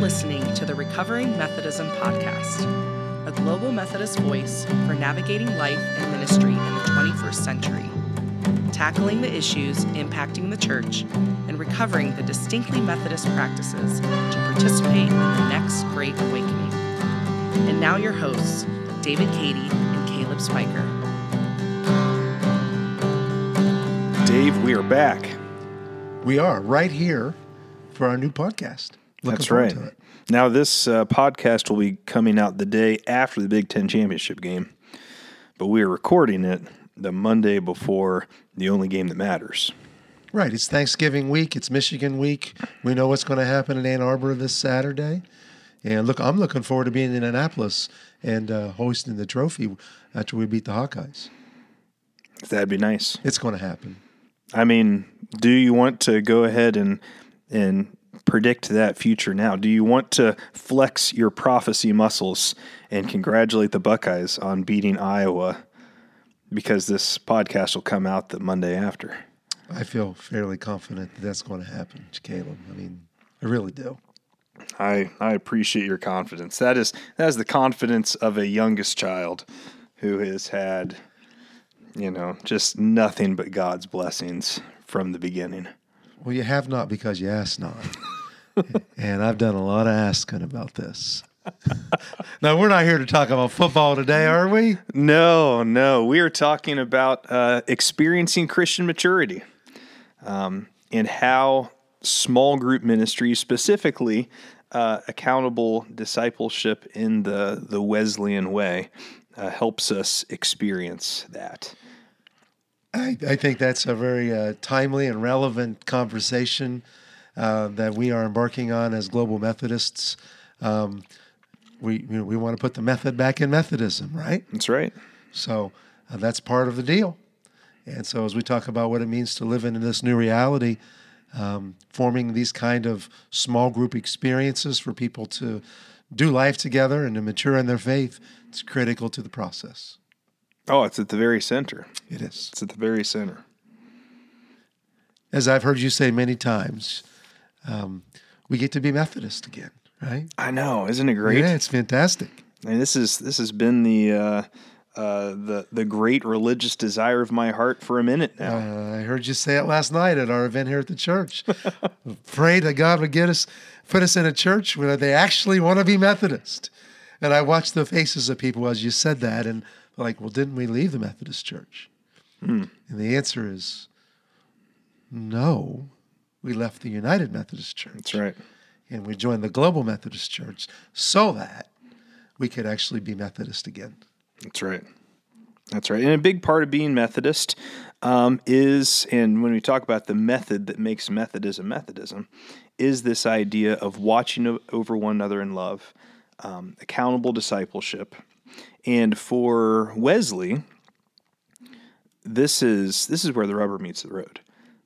listening to the Recovering Methodism Podcast, a global Methodist voice for navigating life and ministry in the 21st century, tackling the issues impacting the church, and recovering the distinctly Methodist practices to participate in the next great awakening. And now, your hosts, David Cady and Caleb Spiker. Dave, we are back. We are right here for our new podcast. Looking That's right. Now, this uh, podcast will be coming out the day after the Big Ten championship game, but we are recording it the Monday before the only game that matters. Right. It's Thanksgiving week. It's Michigan week. We know what's going to happen in Ann Arbor this Saturday. And look, I'm looking forward to being in Indianapolis and uh, hosting the trophy after we beat the Hawkeyes. That'd be nice. It's going to happen. I mean, do you want to go ahead and and predict that future now? Do you want to flex your prophecy muscles and congratulate the Buckeyes on beating Iowa because this podcast will come out the Monday after? I feel fairly confident that that's going to happen, Caleb. I mean, I really do. I I appreciate your confidence. That is that is the confidence of a youngest child who has had you know, just nothing but God's blessings from the beginning. Well, you have not because you ask not. and I've done a lot of asking about this. now, we're not here to talk about football today, are we? No, no. We are talking about uh, experiencing Christian maturity um, and how small group ministry, specifically uh, accountable discipleship in the, the Wesleyan way, uh, helps us experience that. I, I think that's a very uh, timely and relevant conversation uh, that we are embarking on as global Methodists. Um, we you know, we want to put the method back in Methodism, right? That's right. So uh, that's part of the deal. And so as we talk about what it means to live in this new reality, um, forming these kind of small group experiences for people to do life together and to mature in their faith, it's critical to the process. Oh, it's at the very center. It is. It's at the very center. As I've heard you say many times, um, we get to be Methodist again, right? I know, isn't it great? Yeah, it's fantastic. And this is this has been the uh, uh, the the great religious desire of my heart for a minute now. Uh, I heard you say it last night at our event here at the church. Pray that God would get us, put us in a church where they actually want to be Methodist. And I watched the faces of people as you said that, and like, well, didn't we leave the Methodist Church? Hmm. And the answer is no. We left the United Methodist Church. That's right. And we joined the Global Methodist Church so that we could actually be Methodist again. That's right. That's right. And a big part of being Methodist um, is, and when we talk about the method that makes Methodism Methodism, is this idea of watching over one another in love, um, accountable discipleship. And for Wesley, this is this is where the rubber meets the road.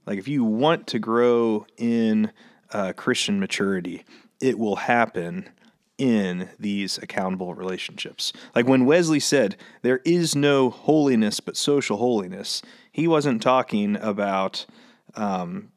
Like if you want to grow in uh, Christian maturity, it will happen in these accountable relationships. Like when Wesley said, there is no holiness but social holiness, he wasn't talking about, um,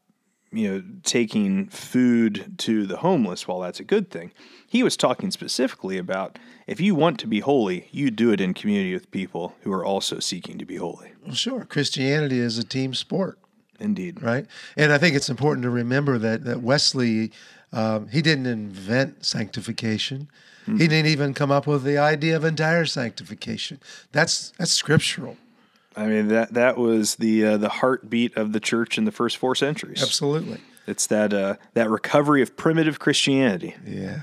you know, taking food to the homeless while that's a good thing. He was talking specifically about if you want to be holy, you do it in community with people who are also seeking to be holy. Well, sure. Christianity is a team sport. Indeed. Right. And I think it's important to remember that, that Wesley, um, he didn't invent sanctification. Mm-hmm. He didn't even come up with the idea of entire sanctification. That's that's scriptural. I mean that that was the uh, the heartbeat of the church in the first four centuries. Absolutely. It's that uh, that recovery of primitive Christianity. Yeah.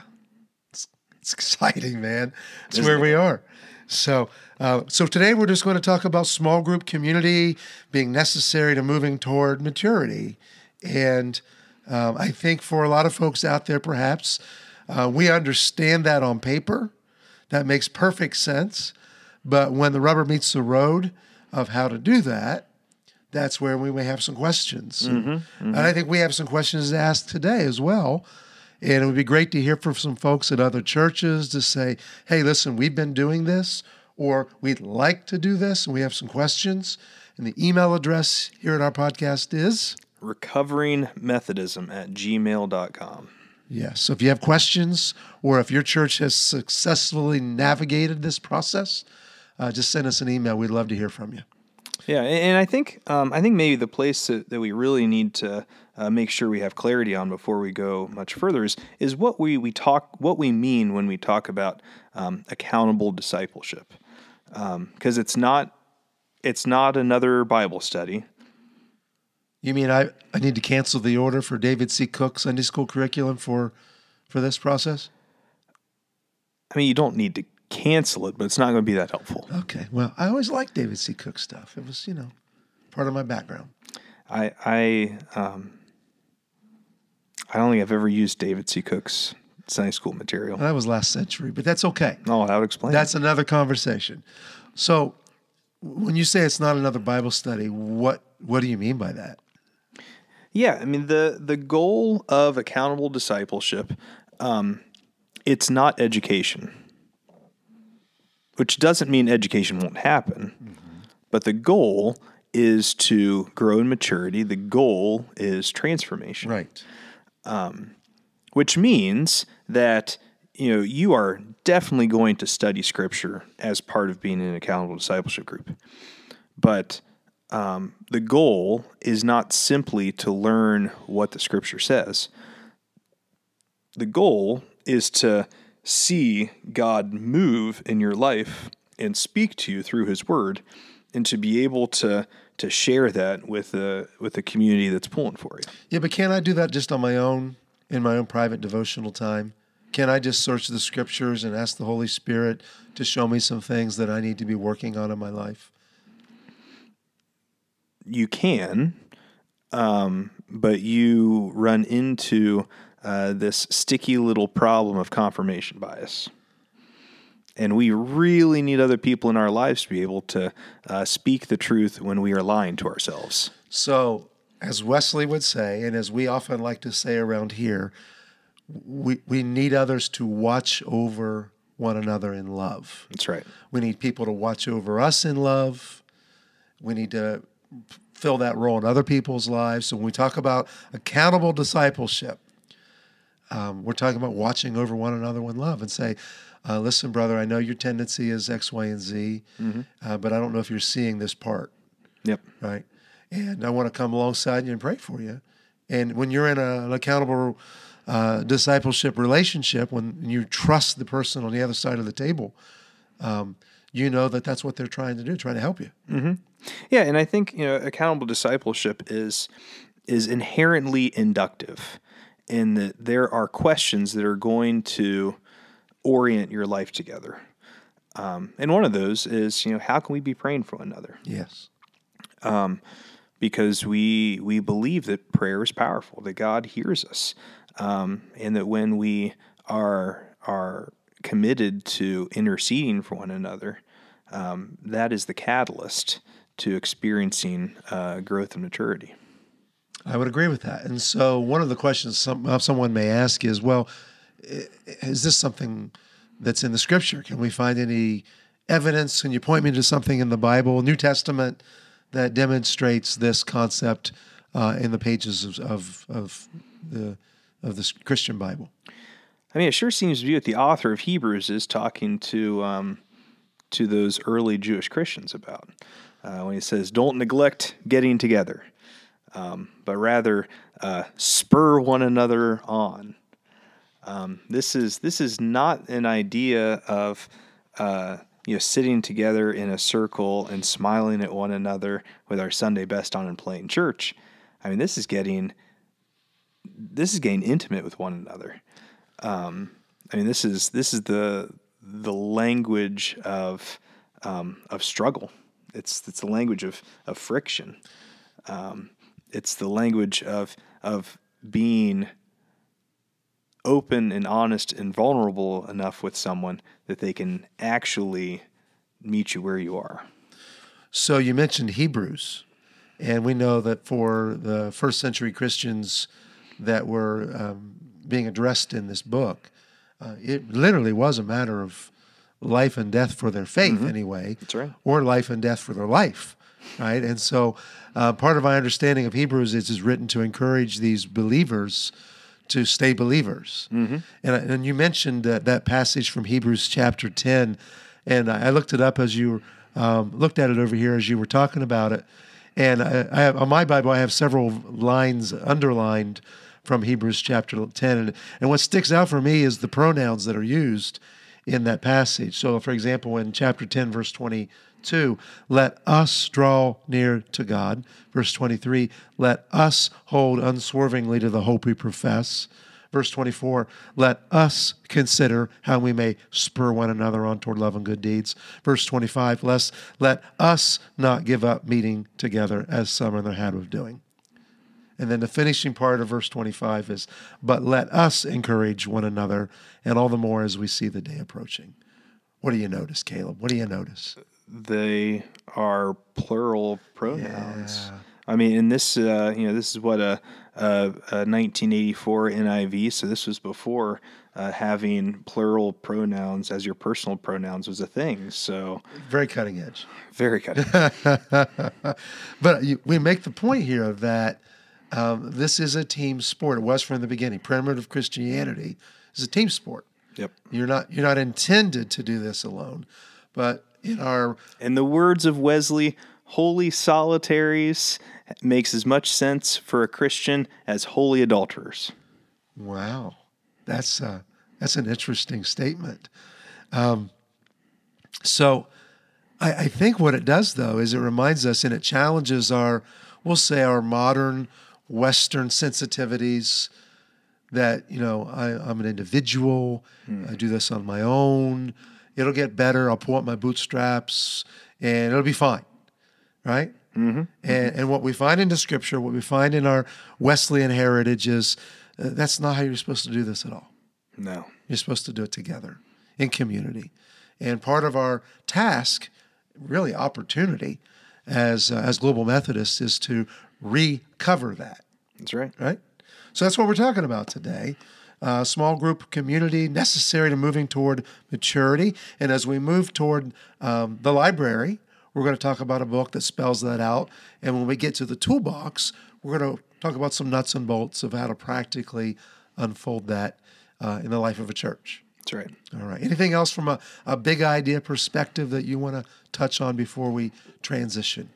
It's, it's exciting, man. It's Isn't where it? we are. So, uh, so today we're just going to talk about small group community being necessary to moving toward maturity, and um, I think for a lot of folks out there, perhaps uh, we understand that on paper, that makes perfect sense, but when the rubber meets the road of how to do that, that's where we may have some questions, mm-hmm, mm-hmm. and I think we have some questions to ask today as well. And it would be great to hear from some folks at other churches to say, hey, listen, we've been doing this, or we'd like to do this, and we have some questions. And the email address here at our podcast is recoveringmethodism at gmail.com. Yes. So if you have questions or if your church has successfully navigated this process, uh, just send us an email. We'd love to hear from you. Yeah, and I think um, I think maybe the place that, that we really need to uh, make sure we have clarity on before we go much further is is what we we talk what we mean when we talk about um, accountable discipleship, because um, it's not it's not another Bible study. You mean I, I need to cancel the order for David C. Cook Sunday School curriculum for for this process? I mean, you don't need to cancel it, but it's not going to be that helpful. Okay. Well, I always liked David C. Cook stuff. It was, you know, part of my background. I I um I don't think I've ever used David C. Cook's Sunday school material. That was last century, but that's okay. Oh, that would explain. That's another conversation. So, when you say it's not another Bible study, what what do you mean by that? Yeah, I mean the the goal of accountable discipleship, um, it's not education, which doesn't mean education won't happen, mm-hmm. but the goal is to grow in maturity. The goal is transformation, right? Um, which means that you know you are definitely going to study Scripture as part of being in an accountable discipleship group, but um, the goal is not simply to learn what the scripture says. The goal is to see God move in your life and speak to you through His Word, and to be able to to share that with the with a community that's pulling for you. Yeah, but can I do that just on my own in my own private devotional time? Can I just search the scriptures and ask the Holy Spirit to show me some things that I need to be working on in my life? you can, um, but you run into uh, this sticky little problem of confirmation bias. And we really need other people in our lives to be able to uh, speak the truth when we are lying to ourselves. So, as Wesley would say, and as we often like to say around here, we, we need others to watch over one another in love. That's right. We need people to watch over us in love. We need to fill that role in other people's lives. So when we talk about accountable discipleship, um, we're talking about watching over one another in love and say, uh, listen, brother, I know your tendency is X, Y, and Z, mm-hmm. uh, but I don't know if you're seeing this part. Yep. Right. And I want to come alongside you and pray for you. And when you're in a, an accountable uh, discipleship relationship, when you trust the person on the other side of the table, um, you know that that's what they're trying to do, trying to help you. Mm-hmm. Yeah, and I think you know accountable discipleship is is inherently inductive, in that there are questions that are going to orient your life together. Um, and one of those is, you know, how can we be praying for one another? Yes. Um, because we we believe that prayer is powerful, that God hears us, um, and that when we are are committed to interceding for one another, um, that is the catalyst to experiencing uh, growth and maturity. I would agree with that. And so, one of the questions some, uh, someone may ask is, well, is this something that's in the scripture? Can we find any evidence? Can you point me to something in the Bible, New Testament, that demonstrates this concept uh, in the pages of, of, of, the, of the Christian Bible? I mean, it sure seems to be what the author of Hebrews is talking to um, to those early Jewish Christians about uh, when he says, "Don't neglect getting together, um, but rather uh, spur one another on." Um, this is this is not an idea of uh, you know sitting together in a circle and smiling at one another with our Sunday best on and playing church. I mean, this is getting this is getting intimate with one another. Um, I mean, this is this is the the language of um, of struggle. It's it's the language of of friction. Um, it's the language of of being open and honest and vulnerable enough with someone that they can actually meet you where you are. So you mentioned Hebrews, and we know that for the first century Christians that were um, being addressed in this book, uh, it literally was a matter of life and death for their faith, mm-hmm. anyway. That's right. Or life and death for their life, right? And so, uh, part of my understanding of Hebrews is is written to encourage these believers to stay believers. And, and you mentioned that, that passage from Hebrews chapter 10, and I looked it up as you um, looked at it over here as you were talking about it. And I, I have, on my Bible, I have several lines underlined from Hebrews chapter 10. And, and what sticks out for me is the pronouns that are used in that passage. So, for example, in chapter 10, verse 22, let us draw near to God. Verse 23, let us hold unswervingly to the hope we profess. Verse 24, let us consider how we may spur one another on toward love and good deeds. Verse 25, let let us not give up meeting together as some are in the habit of doing. And then the finishing part of verse 25 is, but let us encourage one another, and all the more as we see the day approaching. What do you notice, Caleb? What do you notice? They are plural pronouns. Yeah. I mean, in this, uh, you know, this is what a, a, a 1984 NIV. So this was before uh, having plural pronouns as your personal pronouns was a thing. So Very cutting edge. very cutting. But you, we make the point here that um, this is a team sport. It was from the beginning. Primitive Christianity is a team sport. yep. You're not you're not intended to do this alone, but in our In the words of Wesley, holy solitaries makes as much sense for a Christian as holy adulterers. Wow, that's uh, that's an interesting statement. Um, so, I, I think what it does though is it reminds us and it challenges our, we'll say our modern Western sensitivities. That you know, I, I'm an individual. I do this on my own. It'll get better. I'll pull up my bootstraps, and it'll be fine, right? Mm-hmm. And, and what we find in the scripture, what we find in our Wesleyan heritage is uh, that's not how you're supposed to do this at all. No. You're supposed to do it together in community. And part of our task, really opportunity as, uh, as global Methodists, is to recover that, That's right. right? So that's what we're talking about today. Uh, small group community necessary to moving toward maturity. And as we move toward um, the library, we're going to talk about a book that spells that out. And when we get to the toolbox, we're going to talk about some nuts and bolts of how to practically unfold that uh, in the life of a church. That's right. All right. Anything else from a, a big idea perspective that you want to touch on before we transition?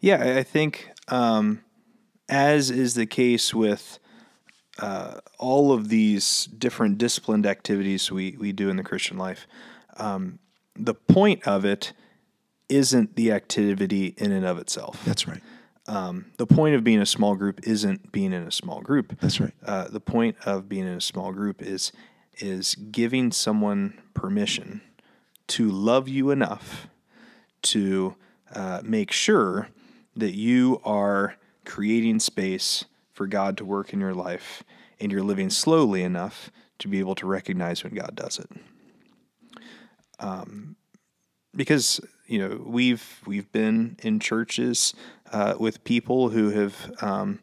Yeah, I- I think um, as is the case with uh, all of these different disciplined activities we, we do in the Christian life, um, the point of it isn't the activity in and of itself. That's right. Um, the point of being a small group isn't being in a small group. That's right. Uh, the point of being in a small group is is giving someone permission to love you enough to uh, make sure that you are creating space for God to work in your life and you're living slowly enough to be able to recognize when God does it. Um, because you know we've we've been in churches uh, with people who have um,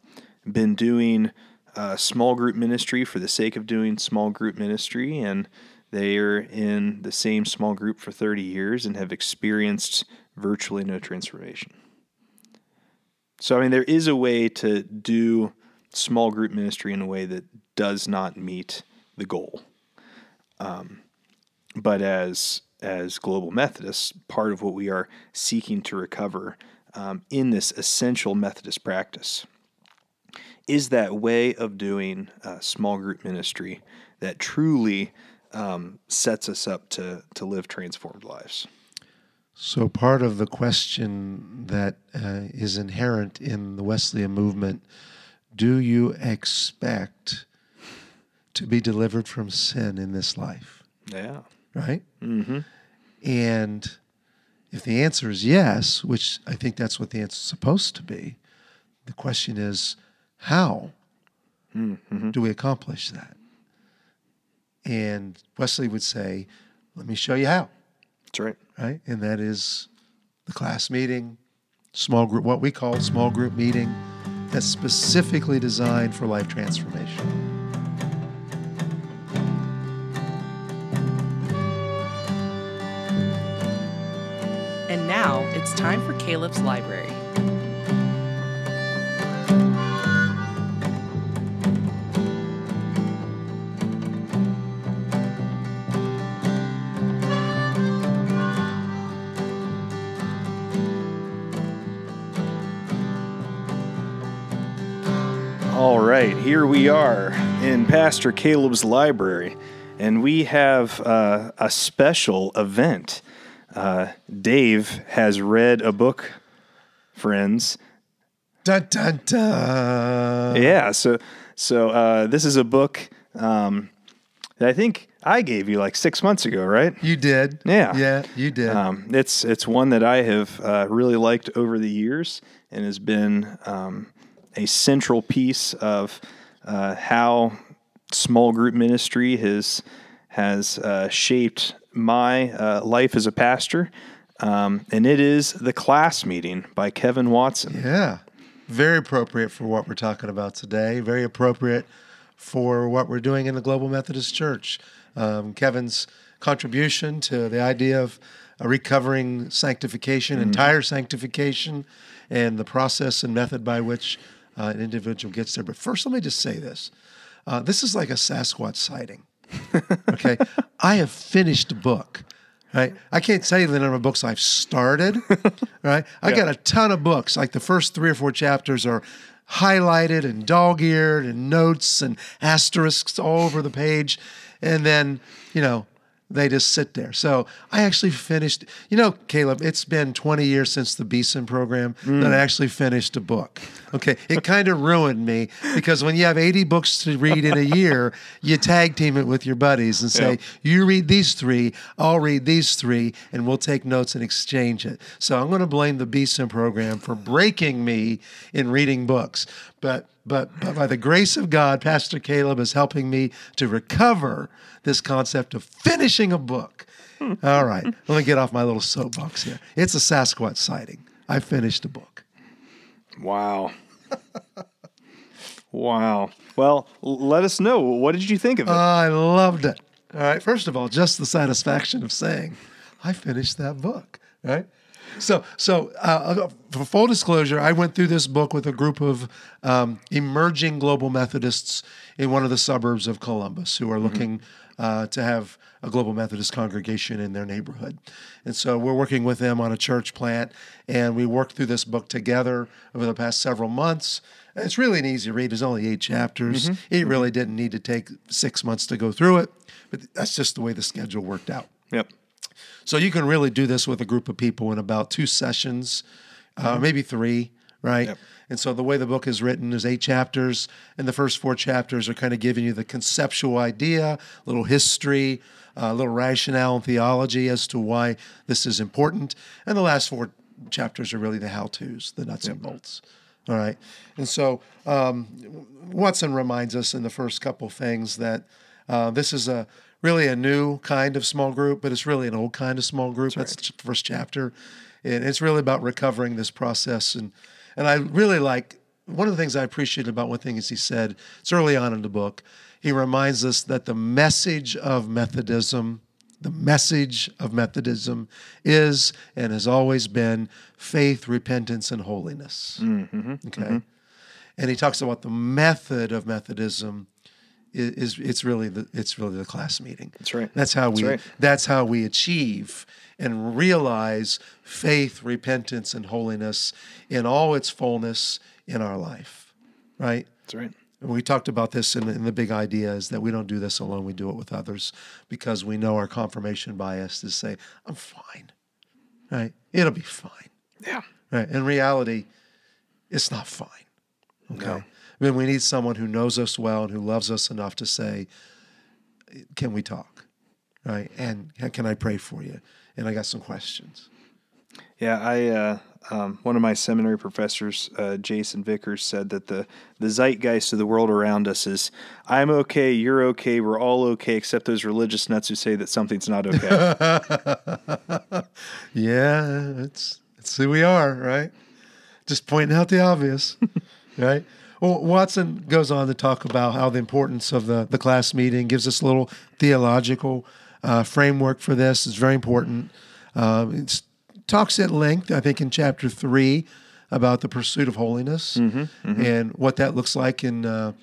been doing uh, small group ministry for the sake of doing small group ministry, and they are in the same small group for 30 years and have experienced virtually no transformation. So, I mean, there is a way to do small group ministry in a way that does not meet the goal. Um, but as as global Methodists, part of what we are seeking to recover um, in this essential Methodist practice is that way of doing uh, small group ministry that truly um, sets us up to to live transformed lives. So, part of the question that uh, is inherent in the Wesleyan movement do you expect to be delivered from sin in this life? Yeah. Right? Mm-hmm. And if the answer is yes, which I think that's what the answer is supposed to be, the question is how do we accomplish that? And Wesley would say, let me show you how That's right. right? And that is the class meeting, small group, what we call small group meeting, that's specifically designed for life transformation. And now it's time for Caleb's Library. Right, here we are in Pastor Caleb's library, and we have uh, a special event. Uh, Dave has read a book, friends. Dun dun dun. Yeah, so so uh, this is a book um, that I think I gave you like six months ago, right? You did. Yeah. Yeah, you did. Um, it's it's one that I have uh, really liked over the years and has been um, a central piece of uh, how small group ministry has has uh, shaped my uh, life as a pastor. Um, and it is the class meeting by Kevin Watson. yeah. Very appropriate for what we're talking about today. Very appropriate for what we're doing in the Global Methodist Church. Um, Kevin's contribution to the idea of a recovering sanctification, entire sanctification, and the process and method by which uh, an individual gets there. But first, let me just say this uh, this is like a Sasquatch sighting. Okay. I have finished a book. Right. I can't tell you the number of books I've started. Right. I got a ton of books. Like the first three or four chapters are highlighted and dog eared and notes and asterisks all over the page. And then, you know, they just sit there. So I actually finished, you know, Caleb, it's been 20 years since the Beeson program mm. that I actually finished a book. Okay. It kind of ruined me because when you have 80 books to read in a year, you tag team it with your buddies and say, Yeah. you read these three, I'll read these three, and we'll take notes and exchange it. So I'm going to blame the Beeson program for breaking me in reading books. But, but, but by the grace of God, Pastor Caleb is helping me to recover this concept of finishing a book. All right, let me get off my little soapbox here. It's a Sasquatch sighting. I finished a book. Wow. wow. Well, let us know. What did you think of it? I loved it. All right. First of all, just the satisfaction of saying, I finished that book. Right. So, so uh, for full disclosure, I went through this book with a group of um, emerging global Methodists in one of the suburbs of Columbus who are looking uh, to have a global Methodist congregation in their neighborhood. And so we're working with them on a church plant, and we worked through this book together over the past several months. And it's really an easy read. There's only eight chapters. It really didn't need to take six months to go through it, but that's just the way the schedule worked out. yep. So you can really do this with a group of people in about two sessions, uh, maybe three, right? Yep. And so the way the book is written is eight chapters, and the first four chapters are kind of giving you the conceptual idea, a little history, a little rationale and theology as to why this is important, and the last four chapters are really the how-tos, the nuts and bolts. All right, and so um, Watson reminds us in the first couple things that uh, this is a really a new kind of small group, but it's really an old kind of small group. That's, the first chapter, and it's really about recovering this process. and And I really like one of the things I appreciated about one thing is he said it's early on in the book. He reminds us that the message of Methodism, the message of Methodism, is and has always been faith, repentance, and holiness. Mm-hmm. Okay, mm-hmm. and he talks about the method of Methodism is, is it's really the it's really the class meeting. That's right. That's how we right. that's how we achieve and realize faith, repentance, and holiness in all its fullness in our life. Right? That's right. And we talked about this in, in the big idea is that we don't do this alone, we do it with others because we know our confirmation bias is say, I'm fine. Right? It'll be fine. Yeah. Right. In reality, it's not fine. Okay. No. I mean, we need someone who knows us well and who loves us enough to say, "Can we talk?" Right? And can I pray for you? And I got some questions. Yeah, I uh, um, one of my seminary professors, uh, Jason Vickers, said that the the zeitgeist of the world around us is I'm okay, you're okay, we're all okay, except those religious nuts who say that something's not okay. Yeah, it's it's who we are, right? Just pointing out the obvious, right? Well, Watson goes on to talk about how the importance of the, the class meeting gives us a little theological uh, framework for this. It's very important. Um, it talks at length, I think, in chapter three about the pursuit of holiness and what that looks like in uh,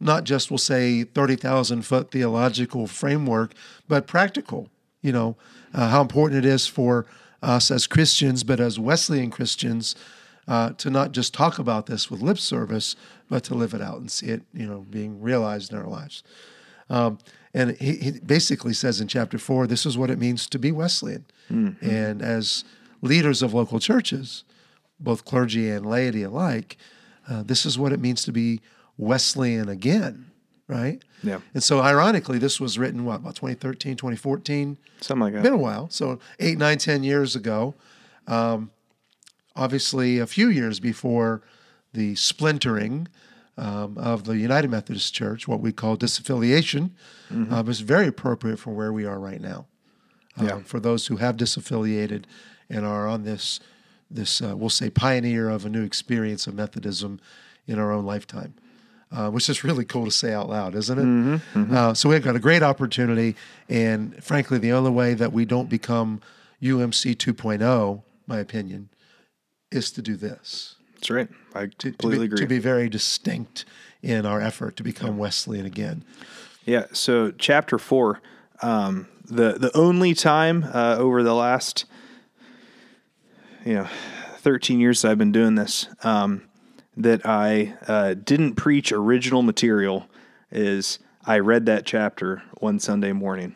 not just, we'll say, 30,000 foot theological framework, but practical. You know, uh, how important it is for us as Christians, but as Wesleyan Christians, uh, to not just talk about this with lip service, but to live it out and see it, you know, being realized in our lives. Um, and he, he, basically says in chapter four, this is what it means to be Wesleyan. Mm-hmm. And as leaders of local churches, both clergy and laity alike, uh, this is what it means to be Wesleyan again, right? Yeah. And so, ironically, this was written, what, about 2013, 2014? Something like that. Been a while. So, eight, nine, ten years ago. Um, obviously, a few years before the splintering um, of the United Methodist Church, what we call disaffiliation, mm-hmm. uh, is very appropriate for where we are right now. Um, yeah. For those who have disaffiliated and are on this, this uh, we'll say, pioneer of a new experience of Methodism in our own lifetime. Uh, which is really cool to say out loud, isn't it? Mm-hmm, mm-hmm. Uh, so we've got a great opportunity, and frankly, the only way that we don't become UMC 2.0, my opinion, is to do this. That's right. I to, completely to be, agree. To be very distinct in our effort to become Wesleyan again. Yeah. So chapter four, um, the the only time uh, over the last, you know, thirteen years I've been doing this, um, that I uh, didn't preach original material is I read that chapter one Sunday morning.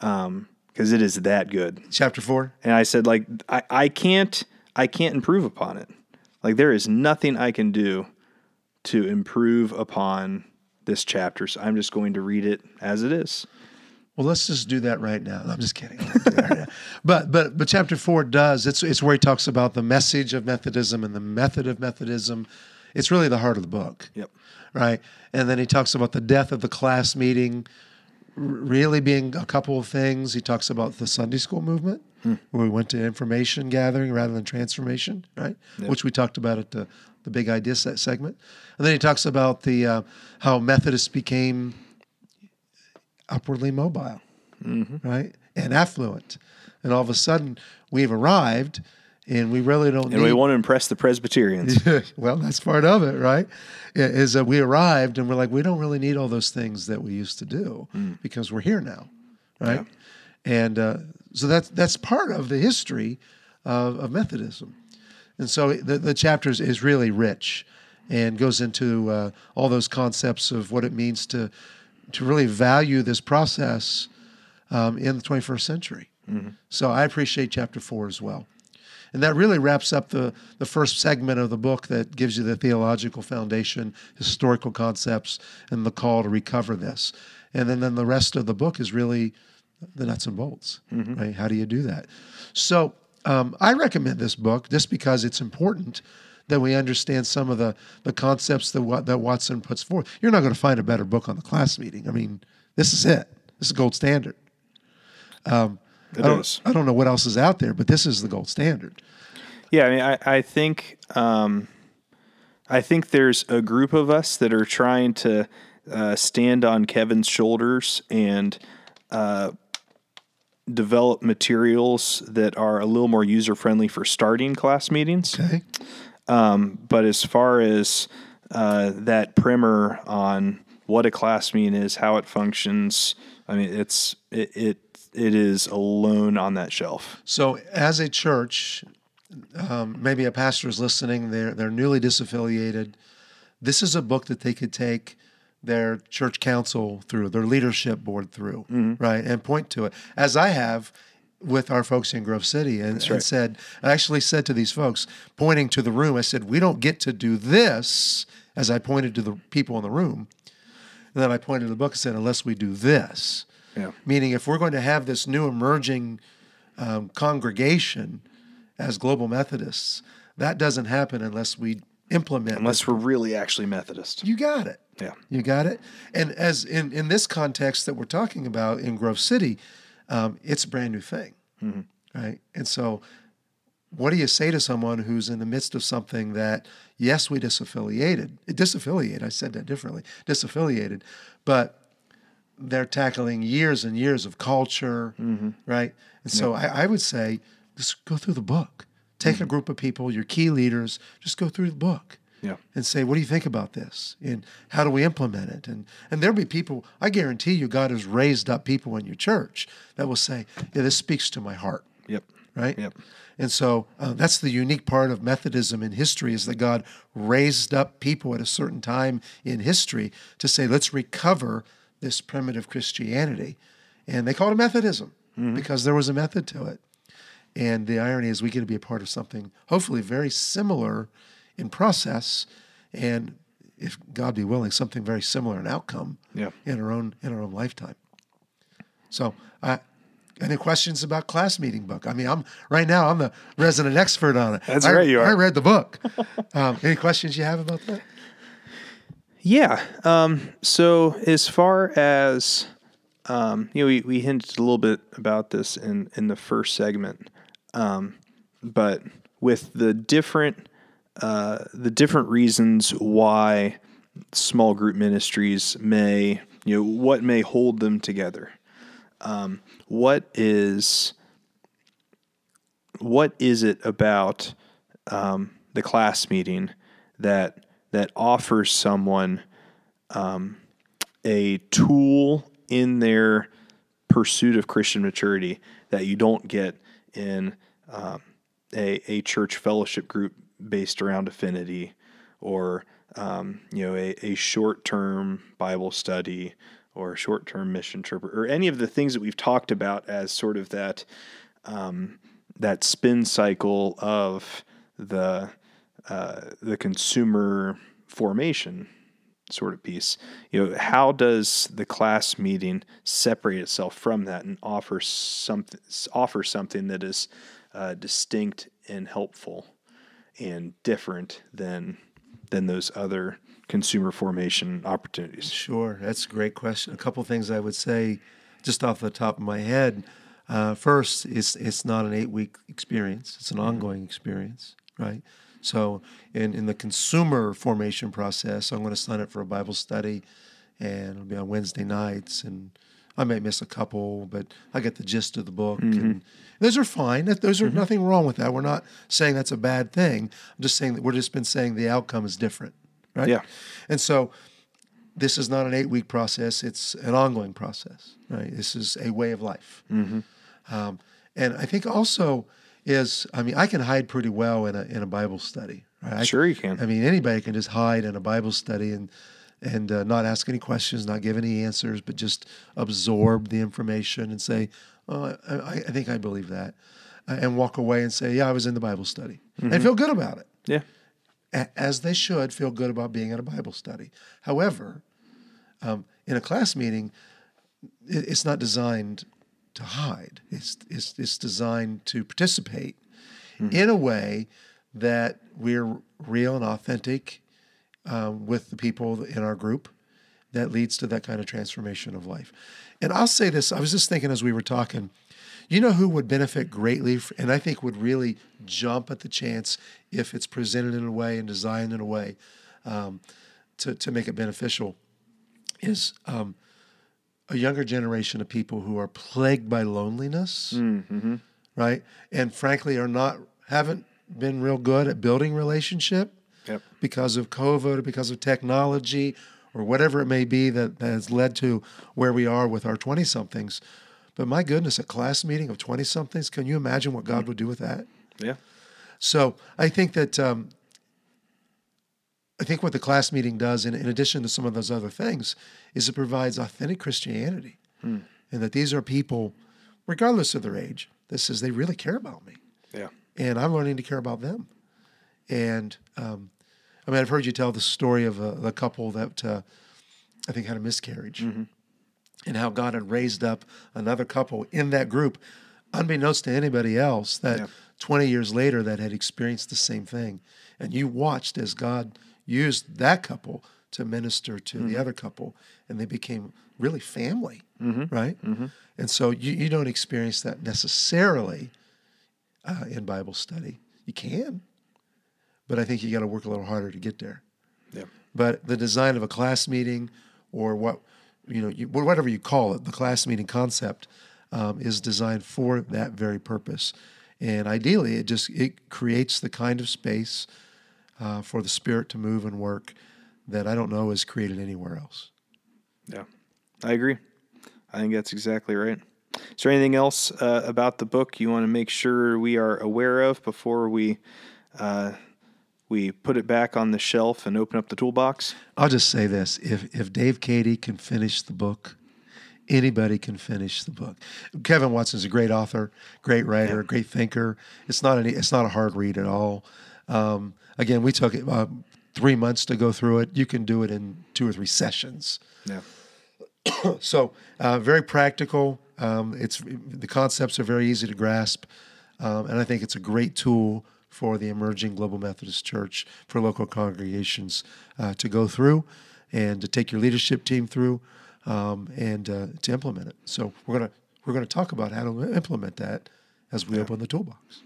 Um, because it is that good. Chapter four. And I said, like, I, I can't I can't improve upon it. Like there is nothing I can do to improve upon this chapter. So I'm just going to read it as it is. Well, let's just do that right now. I'm just kidding. but but but chapter four does. It's it's where he talks about the message of Methodism and the method of Methodism. It's really the heart of the book. Yep. Right. And then he talks about the death of the class meeting, really being a couple of things. He talks about the Sunday school movement hmm. where we went to information gathering rather than transformation, right? Yep. Which we talked about at the, the big idea segment. And then he talks about the uh, how Methodists became upwardly mobile, mm-hmm. right? And affluent. And all of a sudden, we've arrived and we really don't and need... we want to impress the presbyterians well that's part of it right is that we arrived and we're like we don't really need all those things that we used to do mm. because we're here now right yeah. and uh, so that's that's part of the history of, of Methodism, and so the the chapters is really rich, and goes into uh, all those concepts of what it means to to really value this process um, in the 21st century. Mm-hmm. So I appreciate chapter four as well. And that really wraps up the, the first segment of the book that gives you the theological foundation, historical concepts, and the call to recover this. And then, then the rest of the book is really the nuts and bolts, mm-hmm. right? How do you do that? So um, I recommend this book just because it's important that we understand some of the, the concepts that, that Watson puts forth. You're not going to find a better book on the class meeting. I mean, this is it. This is gold standard. Um, I don't, is. I don't know what else is out there, but this is the gold standard. Yeah, I mean, I, I think um, I think there's a group of us that are trying to uh, stand on Kevin's shoulders and uh, develop materials that are a little more user friendly for starting class meetings. Okay. Um, but as far as uh, that primer on what a class meeting is, how it functions, I mean, it's it, it it is alone on that shelf. So, as a church, um, maybe a pastor is listening. They're they're newly disaffiliated. This is a book that they could take their church council through, their leadership board through, mm-hmm. right, and point to it, as I have with our folks in Grove City, and, right. and, said, I actually said to these folks, pointing to the room, I said, we don't get to do this, as I pointed to the people in the room. And then I pointed to the book and said, unless we do this. Yeah. Meaning, if we're going to have this new emerging um, congregation as global Methodists, that doesn't happen unless we implement. Unless we're really actually Methodist. You got it. Yeah. You got it? And as in, in this context that we're talking about in Grove City, um, it's a brand new thing. Mm-hmm. Right. And so, what do you say to someone who's in the midst of something that, yes, we disaffiliated, disaffiliated, I said that differently, disaffiliated, but they're tackling years and years of culture, mm-hmm. right? And so I, I, would say just go through the book. Take mm-hmm. a group of people, your key leaders, just go through the book yeah. and say, what do you think about this? And how do we implement it? And and there'll be people, I guarantee you, God has raised up people in your church that will say, yeah, this speaks to my heart. Yep. right? Yep. And so uh, that's the unique part of Methodism in history is that God raised up people at a certain time in history to say, let's recover this primitive Christianity. And they called it Methodism because there was a method to it. And the irony is we get to be a part of something hopefully very similar in process and if God be willing, something very similar in outcome Yeah. in our own in our own lifetime. So I any questions about class meeting book? I mean, I'm right now. I'm the resident expert on it. That's I- right, you are. I read the book. um, any questions you have about that? Yeah. Um, so as far as um, you know, we, we hinted a little bit about this in in the first segment, um, but with the different uh, the different reasons why small group ministries may you know what may hold them together. Um, what is what is it about um, the class meeting that that offers someone um, a tool in their pursuit of Christian maturity that you don't get in um, a, a church fellowship group based around affinity or um, you know a, a short-term Bible study or short-term mission trip or any of the things that we've talked about as sort of that um, that spin cycle of the uh, the consumer formation sort of piece. You know, how does the class meeting separate itself from that and offer something offer something that is uh, distinct and helpful and different than than those other consumer formation opportunities? Sure, that's a great question. A couple things I would say, just off the top of my head. Uh, first, it's it's not an eight week experience; it's an ongoing experience, right? So, in in the consumer formation process, I'm going to sign up for a Bible study, and it'll be on Wednesday nights, and I may miss a couple, but I get the gist of the book, mm-hmm. and those are fine. That- Those are mm-hmm. nothing wrong with that. We're not saying that's a bad thing. I'm just saying that we're just been saying the outcome is different, right? Yeah. And so this is not an eight week process, it's an ongoing process, right? This is a way of life. Mm-hmm. Um, and I think also is, I mean, I can hide pretty well in a, in a Bible study, right? Sure you can. I mean, anybody can just hide in a Bible study and, and uh, not ask any questions, not give any answers, but just absorb the information and say, oh, I, I I think I believe that. And walk away and say, yeah, I was in the Bible study. And feel good about it Yeah. a- as they should feel good about being at a Bible study. However, um, in a class meeting, it, it's not designed to hide. It's it's, it's designed to participate in a way that we're real and authentic um, with the people in our group. That leads to that kind of transformation of life. And I'll say this: I was just thinking as we were talking. You know who would benefit greatly, and I think would really jump at the chance if it's presented in a way and designed in a way um, to, to make it beneficial is um, a younger generation of people who are plagued by loneliness, right? And frankly, are not haven't been real good at building relationship Yep. because of COVID or because of technology or whatever it may be that, that has led to where we are with our 20 somethings. But my goodness, a class meeting of 20 somethings, can you imagine what God would do with that? Yeah. So I think that um, I think what the class meeting does, in, in addition to some of those other things, is it provides authentic Christianity, and that these are people, regardless of their age, that says they really care about me, Yeah. and I'm learning to care about them. And um, I mean, I've heard you tell the story of uh, a, a couple that uh, I think had a miscarriage, mm-hmm. and how God had raised up another couple in that group, unbeknownst to anybody else, that Yeah. 20 years later that had experienced the same thing. And you watched as God used that couple to minister to the mm-hmm. other couple, and they became really family, mm-hmm. right? And so you, you don't experience that necessarily uh, in Bible study. You can, but I think you got to work a little harder to get there. Yeah. But the design of a class meeting, or what you know, you, whatever you call it, the class meeting concept um, is designed for that very purpose. And ideally, it just it creates the kind of space uh, for the Spirit to move and work that I don't know is created anywhere else. Yeah, I agree. I think that's exactly right. Is there anything else uh, about the book you want to make sure we are aware of before we uh, we put it back on the shelf and open up the toolbox? I'll just say this: if if Dave Cady can finish the book, anybody can finish the book. Kevin Watson's a great author, great writer, yeah. great thinker. It's not any, it's not a hard read at all. Um, again, we took uh, three months to go through it. You can do it in two or three sessions. Yeah. so uh, very practical. Um, it's the concepts are very easy to grasp, um, and I think it's a great tool for the emerging Global Methodist Church for local congregations uh, to go through and to take your leadership team through um, and uh, to implement it. So we're gonna we're gonna talk about how to implement that as we yeah. open the toolbox.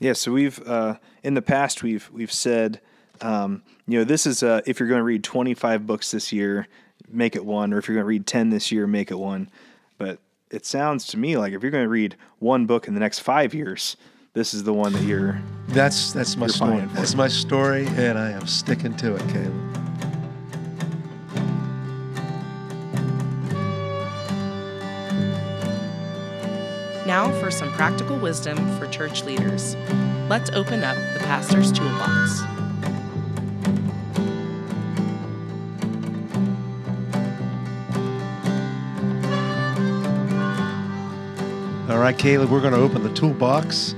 Yeah. So we've uh, in the past we've we've said. Um, you know, this is uh, if you're going to read 25 books this year, make it one, or if you're going to read 10 this year, make it one. But it sounds to me like if you're going to read one book in the next five years, this is the one that you're. That's that's my story. That's my story, and I am sticking to it, Caleb. Now for some practical wisdom for church leaders. Let's open up the pastor's toolbox. All right, Caleb, we're going to open the toolbox.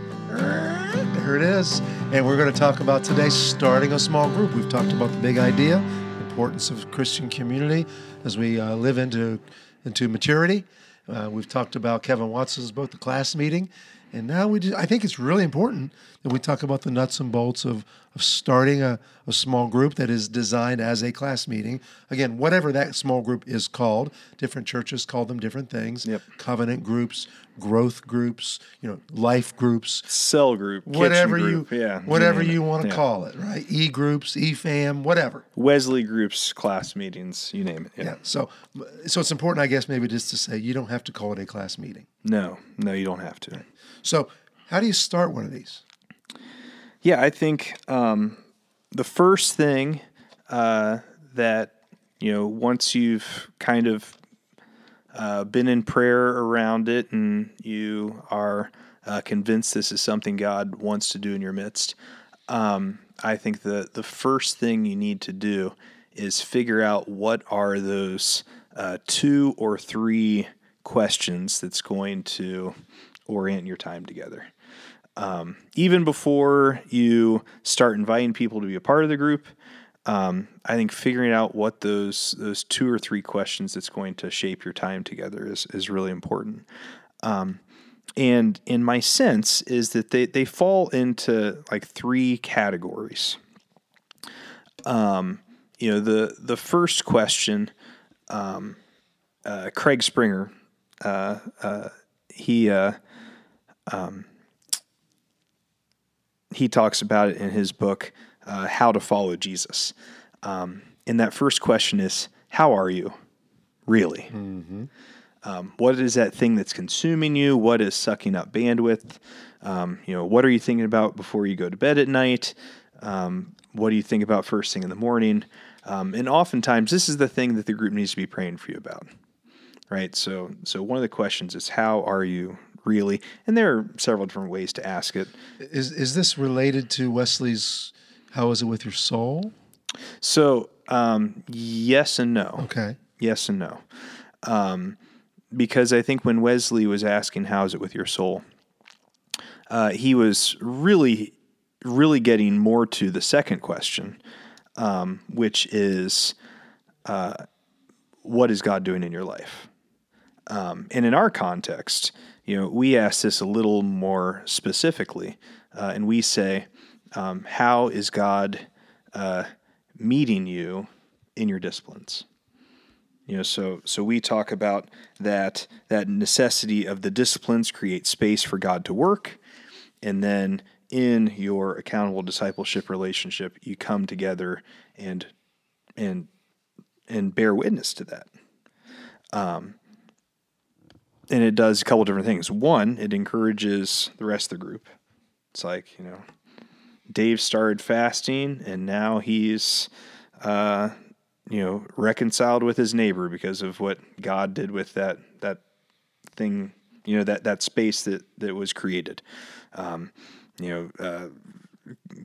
There it is. And we're going to talk about today starting a small group. We've talked about the big idea, importance of Christian community as we uh, live into, into maturity. Uh, we've talked about Kevin Watson's book, The Class Meeting. And now we just, I think it's really important that we talk about the nuts and bolts of, of starting a, a small group that is designed as a class meeting. Again, whatever that small group is called, different churches call them different things. Yep. Covenant groups, growth groups, you know, life groups, cell group, whatever group, you, yeah, whatever you mm-hmm. want to yeah. call it, right? E groups, E fam, whatever. Wesley groups, class meetings, you name it. Yeah. yeah. So, so it's important, I guess, maybe just to say you don't have to call it a class meeting. No, no, you don't have to. So, how do you start one of these? Yeah, I think um, the first thing uh, that you know once you've kind of uh, been in prayer around it and you are uh, convinced this is something God wants to do in your midst, um, I think the the first thing you need to do is figure out what are those uh, two or three questions that's going to orient your time together um, even before you start inviting people to be a part of the group, um, I think figuring out what those those two or three questions that's going to shape your time together is is really important. Um, and in my sense is that they they fall into like three categories. Um, you know the the first question, um, uh, Craig Springer, uh, uh, he. Um, he talks about it in his book, uh, How to Follow Jesus. Um, and that first question is, How are you really? Mm-hmm. Um, what is that thing that's consuming you? What is sucking up bandwidth? Um, you know, what are you thinking about before you go to bed at night? Um, what do you think about first thing in the morning? Um, and oftentimes, this is the thing that the group needs to be praying for you about, right? So, so one of the questions is, how are you really. And there are several different ways to ask it. Is is this related to Wesley's "How is it with your soul"? So um, yes and no. Okay. Yes and no. Um, because I think when Wesley was asking, "How is it with your soul," uh, he was really, really getting more to the second question, um, which is, uh, "What is God doing in your life?" Um, and in our context, you know, we ask this a little more specifically, uh, and we say, um, "How is God uh, meeting you in your disciplines?" You know, so so we talk about that that necessity of the disciplines create space for God to work, and then in your accountable discipleship relationship, you come together and and and bear witness to that. Um, and it does a couple different things. One, it encourages the rest of the group. It's like you know, Dave started fasting, and now he's, uh, you know, reconciled with his neighbor because of what God did with that that thing you know that that space that that was created. Um, you know, uh,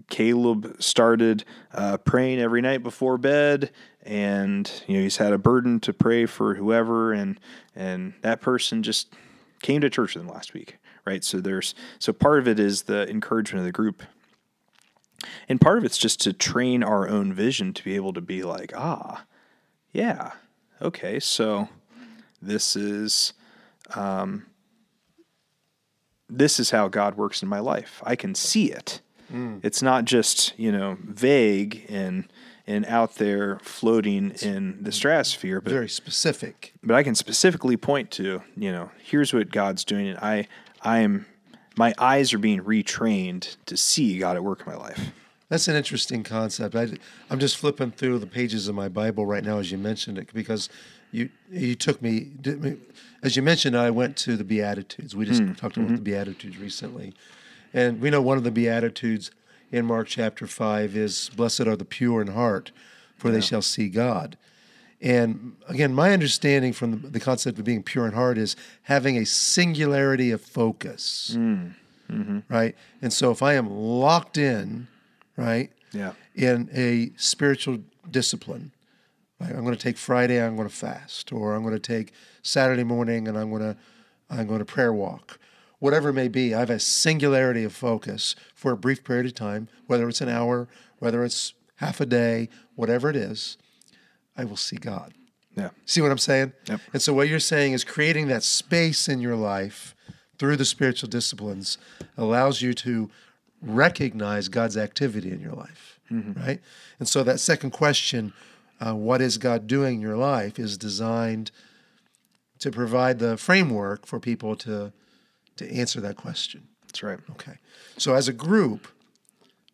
Caleb started uh, praying every night before bed, and you know he's had a burden to pray for whoever, and and that person just came to church with him last week, right? So there's so part of it is the encouragement of the group, and part of it's just to train our own vision to be able to be like, ah, yeah, okay, so this is. Um, this is how God works in my life. I can see it. Mm. It's not just you know vague and and out there floating in the stratosphere, but very specific. But I can specifically point to you know here's what God's doing, and I I am my eyes are being retrained to see God at work in my life. That's an interesting concept. I, I'm just flipping through the pages of my Bible right now as you mentioned it because you you took me as you mentioned. I went to the Beatitudes. We just mm. talked about mm-hmm. the Beatitudes recently, and we know one of the Beatitudes in Mark chapter 5 is Blessed are the pure in heart, for yeah. they shall see God. And again, my understanding from the, the, concept of being pure in heart is having a singularity of focus, mm. mm-hmm. right? And so if I am locked in, right, yeah. in a spiritual discipline, right? I'm going to take Friday, I'm going to fast, or I'm going to take Saturday morning and I'm going to I'm going to prayer walk, whatever it may be, I have a singularity of focus for a brief period of time, whether it's an hour, whether it's half a day, whatever it is, I will see God. Yeah. See what I'm saying? Yep. And so what you're saying is creating that space in your life through the spiritual disciplines allows you to recognize God's activity in your life, mm-hmm. right? And so that second question, uh, what is God doing in your life, is designed to provide the framework for people to to answer that question. That's right. Okay. So as a group,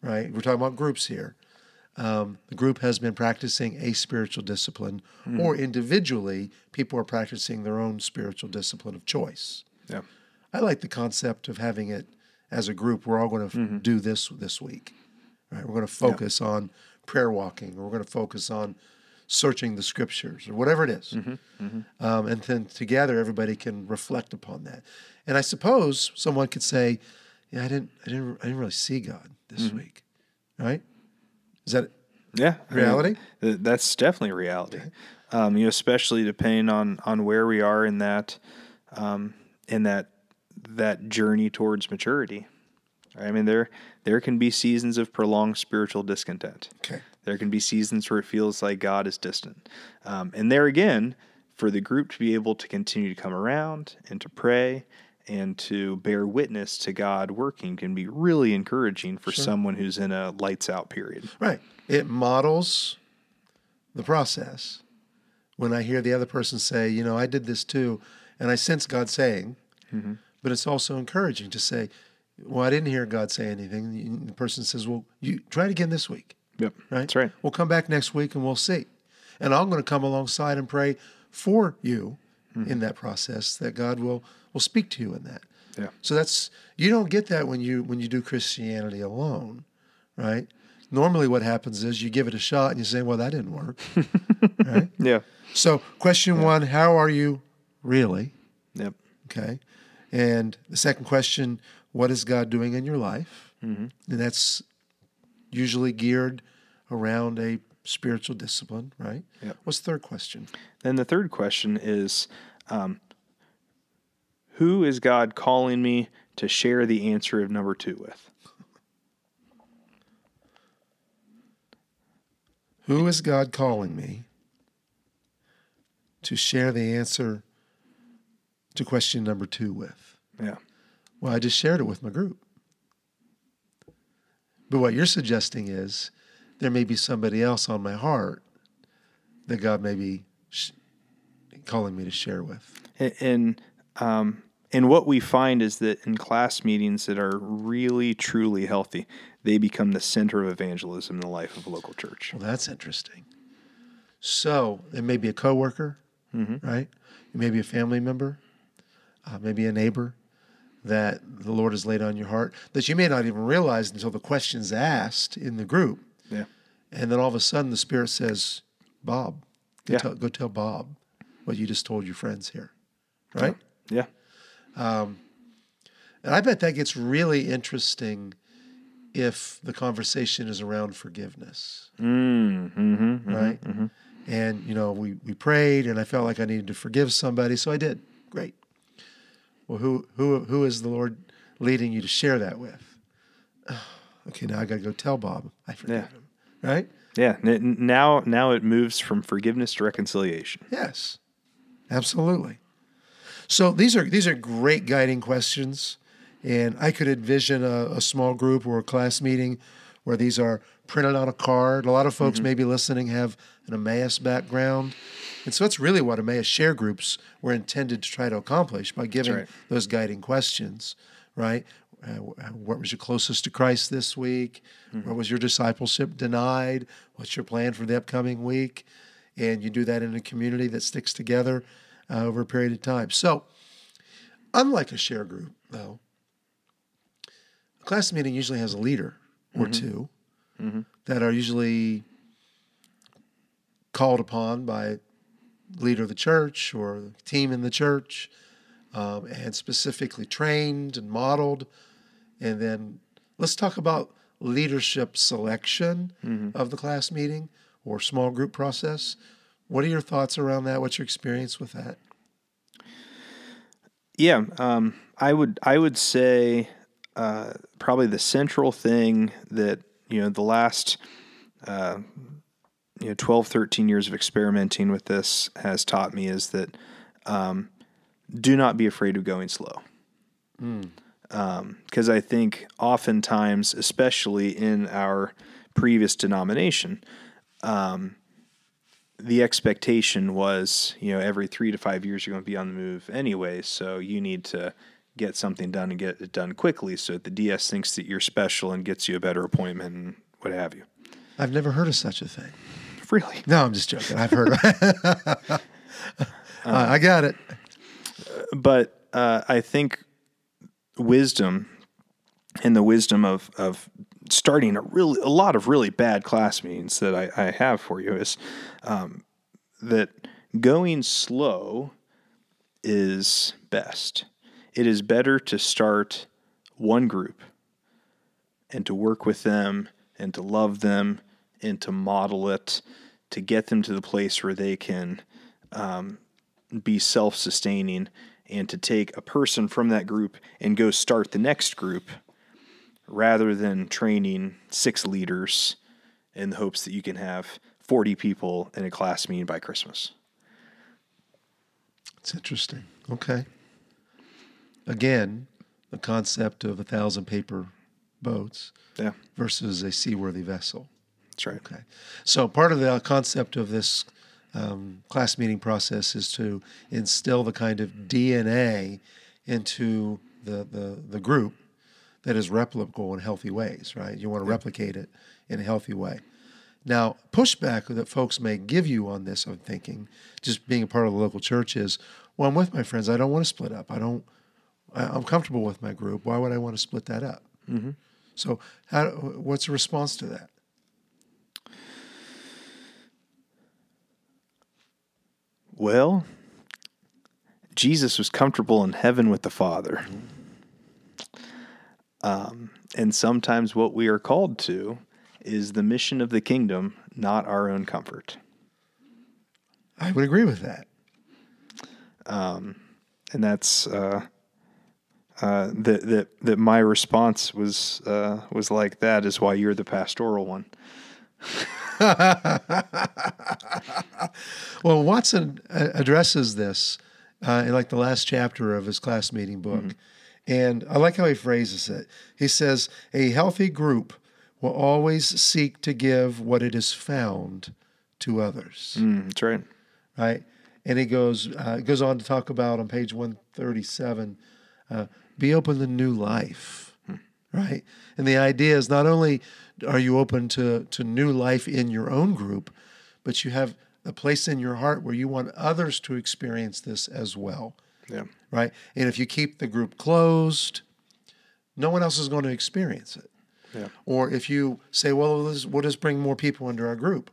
right, we're talking about groups here. Um, the group has been practicing a spiritual discipline, mm. or individually, people are practicing their own spiritual discipline of choice. Yeah. I like the concept of having it as a group. We're all going to mm-hmm. do this this week. Right? We're going to focus yeah. on prayer walking, or we're going to focus on searching the scriptures, or whatever it is. Mm-hmm. Mm-hmm. Um, and then together, everybody can reflect upon that. And I suppose someone could say, "Yeah, I didn't, I didn't, I didn't really see God this mm-hmm. week." Right? Is that yeah reality? I mean, that's definitely reality. Okay. Um, you know, especially depending on on where we are in that um, in that that journey towards maturity. I mean, there there can be seasons of prolonged spiritual discontent. Okay. There can be seasons where it feels like God is distant, um, and there again, for the group to be able to continue to come around and to pray and to bear witness to God working can be really encouraging for sure. someone who's in a lights out period. Right. It models the process. When I hear the other person say, you know, I did this too, and I sense God saying, mm-hmm. but it's also encouraging to say, well, I didn't hear God say anything. And the person says, well, you try it again this week. Yep. Right. That's right. We'll come back next week and we'll see. And I'm going to come alongside and pray for you mm-hmm. in that process that God will will speak to you in that. Yeah. So that's you don't get that when you when you do Christianity alone, right? Normally, what happens is you give it a shot and you say, "Well, that didn't work." right? Yeah. So, question yeah. one: How are you really? Yep. Okay. And the second question: What is God doing in your life? Mm-hmm. And that's usually geared around a spiritual discipline, right? Yep. What's the third question? Then the third question is um, Who is God calling me to share the answer of number two with? Who is God calling me to share the answer to question number two with? Yeah. Well, I just shared it with my group. But what you're suggesting is there may be somebody else on my heart that God may be sh- calling me to share with. And um, and what we find is that in class meetings that are really truly healthy, they become the center of evangelism in the life of a local church. Well, that's interesting. So it may be a coworker, mm-hmm. right? It may be a family member, uh, maybe a neighbor that the Lord has laid on your heart that you may not even realize until the question's asked in the group. Yeah. And then all of a sudden the Spirit says, Bob, go, yeah. tell, go tell Bob what you just told your friends here. Right? Yeah. Um, and I bet that gets really interesting if the conversation is around forgiveness, Mm, mm-hmm, right? And you know, we we prayed, and I felt like I needed to forgive somebody, so I did. Great. Well, who who who is the Lord leading you to share that with? okay, now I got to go tell Bob I forgive Yeah. him, right? Yeah. n- Now, now it moves from forgiveness to reconciliation. Yes, absolutely. So these are these are great guiding questions, and I could envision a, a small group or a class meeting where these are printed on a card. A lot of folks mm-hmm. maybe listening have an Emmaus background, and so that's really what Emmaus share groups were intended to try to accomplish by giving right. those guiding questions. Right? Uh, what was your closest to Christ this week? What was your discipleship denied? What's your plan for the upcoming week? and you do that in a community that sticks together uh, over a period of time. So, unlike a share group, though, a class meeting usually has a leader or 2 that are usually called upon by leader of the church or team in the church um, and specifically trained and modeled. And then let's talk about leadership selection of the class meeting or small group process. What are your thoughts around that? What's your experience with that? Yeah, um, I would I would say uh, probably the central thing that you know the last uh, you know 12, 13 years of experimenting with this has taught me is that um, do not be afraid of going slow. Because I think oftentimes, especially in our previous denomination, um, the expectation was, you know, every three to five years you're going to be on the move anyway. So you need to get something done and get it done quickly so that the DS thinks that you're special and gets you a better appointment and what have you. I've never heard of such a thing. Really? No, I'm just joking. I've heard of it. I got it. But uh, I think wisdom and the wisdom of, of starting a really a lot of really bad class meetings that I, I have for you is um, that going slow is best. It is better to start one group and to work with them and to love them and to model it to get them to the place where they can um, be self sustaining and to take a person from that group and go start the next group rather than training six leaders in the hopes that you can have 40 people in a class meeting by Christmas. It's interesting. Okay. Again, the concept of a thousand paper boats Yeah, versus a seaworthy vessel. that's right. Okay. So part of the concept of this um, class meeting process is to instill the kind of DNA into the, the, the group that is replicable in healthy ways, right? You want to replicate it in a healthy way. Now, pushback that folks may give you on this, I'm thinking, just being a part of the local church is, well, I'm with my friends. I don't want to split up. I don't. I'm comfortable with my group. Why would I want to split that up? So, how, what's the response to that? Well, Jesus was comfortable in heaven with the Father. Um, and sometimes what we are called to is the mission of the kingdom, not our own comfort. I would agree with that. and that's uh, uh, that that that my response was uh, was like that is why you're the pastoral one. Well, Watson uh, addresses this uh, in like the last chapter of his class meeting book. And I like how he phrases it. He says, A healthy group will always seek to give what it has found to others. Mm, that's right. Right? And he goes, uh, goes on to talk about on page 137 uh, be open to new life. Right? And the idea is not only are you open to, to new life in your own group, but you have a place in your heart where you want others to experience this as well. Yeah. Right? And if you keep the group closed, no one else is going to experience it. Yeah. Or if you say, well, let's, we'll just bring more people into our group.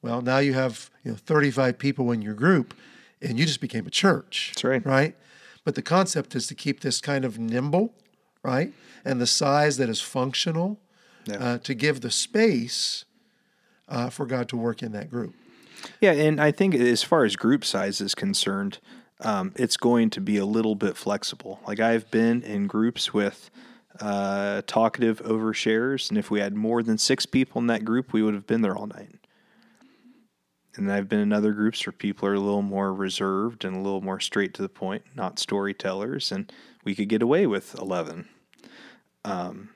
Well, now you have you know 35 people in your group, and you just became a church. That's right. Right. But the concept is to keep this kind of nimble, right? And the size that is functional Yeah. uh, to give the space uh, for God to work in that group. Yeah, and I think as far as group size is concerned, um, it's going to be a little bit flexible. Like I've been in groups with uh, talkative overshares, and if we had more than six people in that group, we would have been there all night. And I've been in other groups where people are a little more reserved and a little more straight to the point, not storytellers, and we could get away with eleven. Um,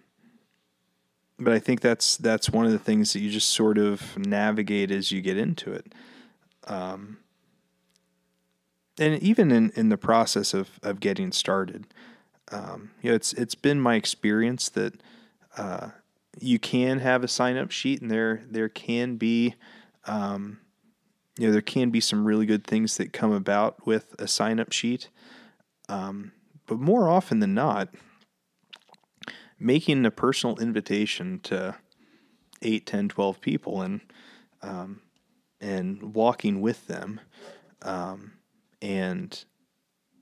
but I think that's that's one of the things that you just sort of navigate as you get into it. Um, and even in, in the process of, of getting started, um, you know, it's it's been my experience that uh, you can have a sign up sheet, and there there can be, um, you know, there can be some really good things that come about with a sign up sheet. Um, but more often than not, making a personal invitation to 8 10 12 people and um, and walking with them um, and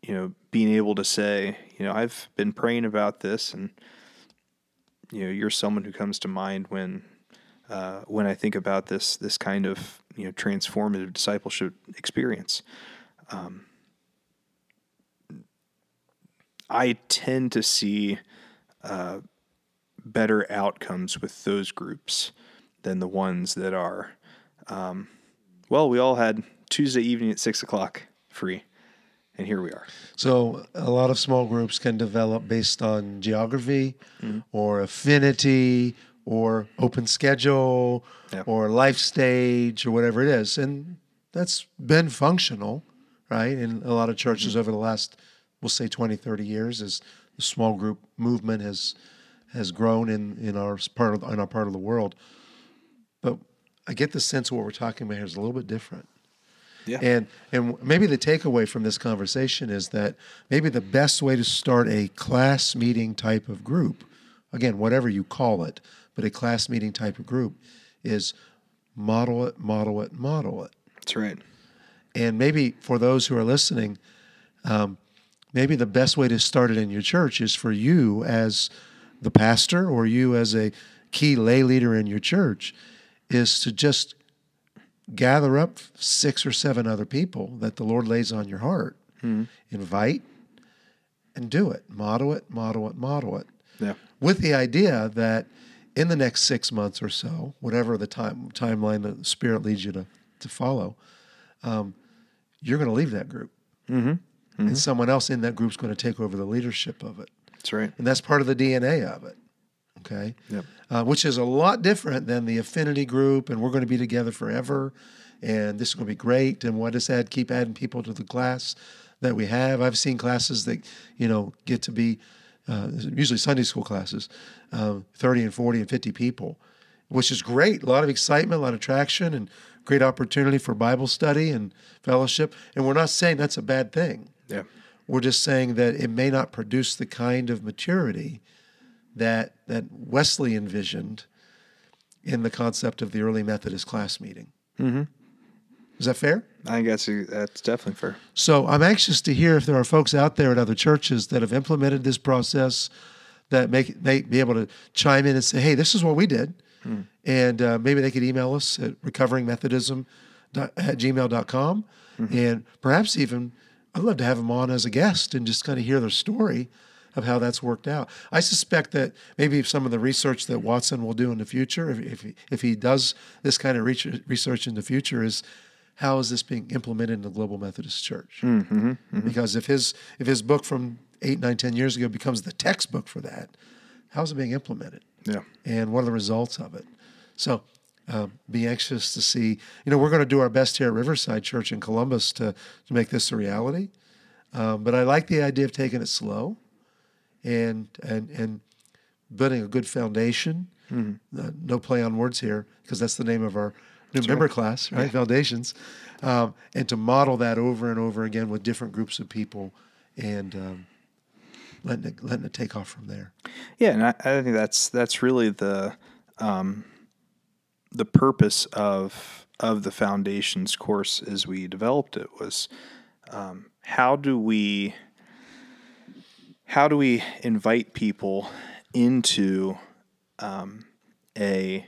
you know being able to say you know i've been praying about this and you know you're someone who comes to mind when uh, when i think about this this kind of you know transformative discipleship experience. Um, i tend to see uh, better outcomes with those groups than the ones that are, um, well, we all had Tuesday evening at six o'clock free, and here we are. So a lot of small groups can develop based on geography or affinity or open schedule Yeah. or life stage or whatever it is. And that's been functional, right? In a lot of churches over the last, we'll say 20, 30 years as the small group movement has has grown in, in our part of in our part of the world. But I get the sense what we're talking about here is a little bit different. Yeah. And and maybe the takeaway from this conversation is that maybe the best way to start a class meeting type of group, again, whatever you call it, but a class meeting type of group is model it, model it, model it. That's right. And maybe for those who are listening, um, maybe the best way to start it in your church is for you as the pastor or you as a key lay leader in your church is to just gather up six or seven other people that the Lord lays on your heart, invite, and do it. Model it, model it, model it Yeah. with the idea that in the next six months or so, whatever the time timeline the Spirit leads you to, to follow, um, you're going to leave that group. And someone else in that group is going to take over the leadership of it. That's right. And that's part of the DNA of it. Okay. Yep. Uh, which is a lot different than the affinity group, and we're going to be together forever, and this is going to be great. And what is that? Keep adding people to the class that we have. I've seen classes that you know get to be uh, usually Sunday school classes, um, thirty and forty and fifty people, which is great. A lot of excitement, a lot of traction, and great opportunity for Bible study and fellowship. And we're not saying that's a bad thing. Yeah. We're just saying that it may not produce the kind of maturity that that Wesley envisioned in the concept of the early Methodist class meeting. Mm-hmm. Is that fair? I think that's that's definitely fair. So I'm anxious to hear if there are folks out there at other churches that have implemented this process that make may be able to chime in and say, "Hey, this is what we did," and uh, maybe they could email us at recoveringmethodism at gmail.com. and perhaps even I'd love to have them on as a guest and just kind of hear their story of how that's worked out. I suspect that maybe some of the research that Watson will do in the future, if if he, if he does this kind of research in the future, is how is this being implemented in the Global Methodist Church? Mm-hmm, mm-hmm. Because if his if his book from eight, nine, ten years ago becomes the textbook for that, how's it being implemented? Yeah. and what are the results of it. So um, be anxious to see. You know, we're going to do our best here at Riverside Church in Columbus to, to make this a reality. Um, but I like the idea of taking it slow and and and building a good foundation. Uh, no play on words here because that's the name of our new member class, right? Foundations, um, and to model that over and over again with different groups of people and um, letting it, letting it take off from there. Yeah, and I, I think that's that's really the um, the purpose of of the foundations course as we developed it was um, how do we how do we invite people into um, a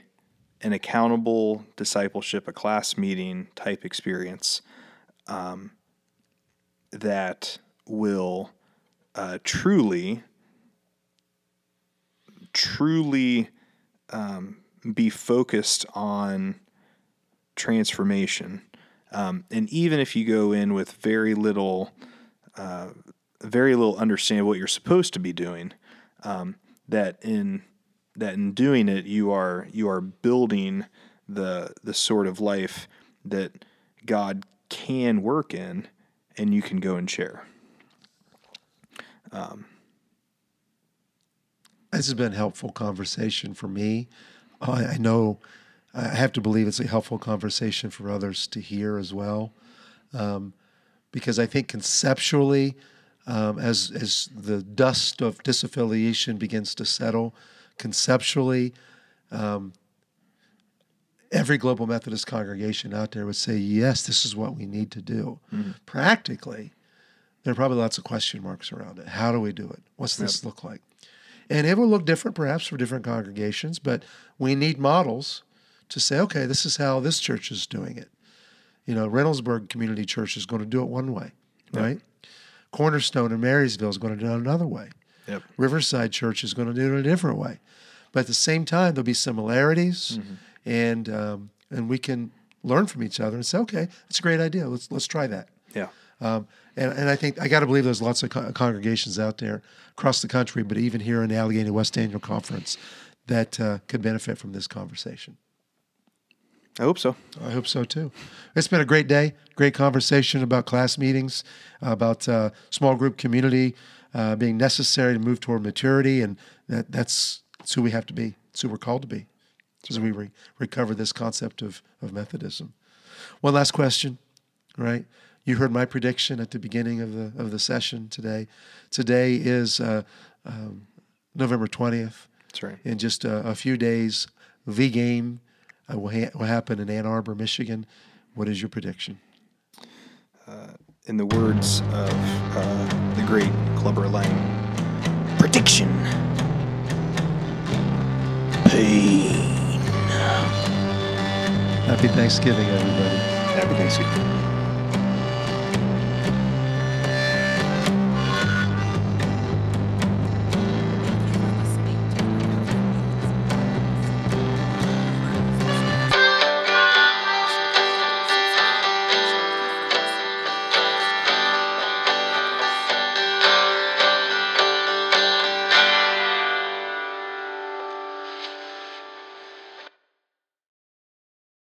an accountable discipleship, a class meeting type experience um, that will uh, truly, truly um, be focused on transformation. Um, and even if you go in with very little, uh, very little understand what you're supposed to be doing, um, that in that in doing it you are you are building the the sort of life that God can work in, and you can go and share. Um, this has been helpful conversation for me. I, I know I have to believe it's a helpful conversation for others to hear as well, um, because I think conceptually, um, as as the dust of disaffiliation begins to settle, conceptually, um, every global Methodist congregation out there would say, yes, this is what we need to do. Mm-hmm. Practically, there are probably lots of question marks around it. How do we do it? What's this yep. look like? And it will look different perhaps for different congregations, but we need models to say, okay, this is how this church is doing it. You know, Reynoldsburg Community Church is going to do it one way, yep. right? Cornerstone in Marysville is going to do it another way. Yep. Riverside Church is going to do it a different way. But at the same time, there'll be similarities, mm-hmm. and um, and we can learn from each other and say, okay, that's a great idea. Let's let's try that. Yeah. Um, and, and I think I got to believe there's lots of co- congregations out there across the country, but even here in the Allegheny West Annual Conference, that uh, could benefit from this conversation. I hope so. I hope so too. It's been a great day, great conversation about class meetings, about uh, small group community uh, being necessary to move toward maturity, and that, that's, that's who we have to be. It's who we're called to be as we re- recover this concept of, of Methodism. One last question, right? You heard my prediction at the beginning of the of the session today. Today is uh, um, November twentieth. That's right. In just a, a few days, the game uh, will, ha- will happen in Ann Arbor, Michigan. What is your prediction? Uh, in the words of uh, the great Clubber Lang, prediction. Pain. Happy Thanksgiving, everybody. Happy Thanksgiving.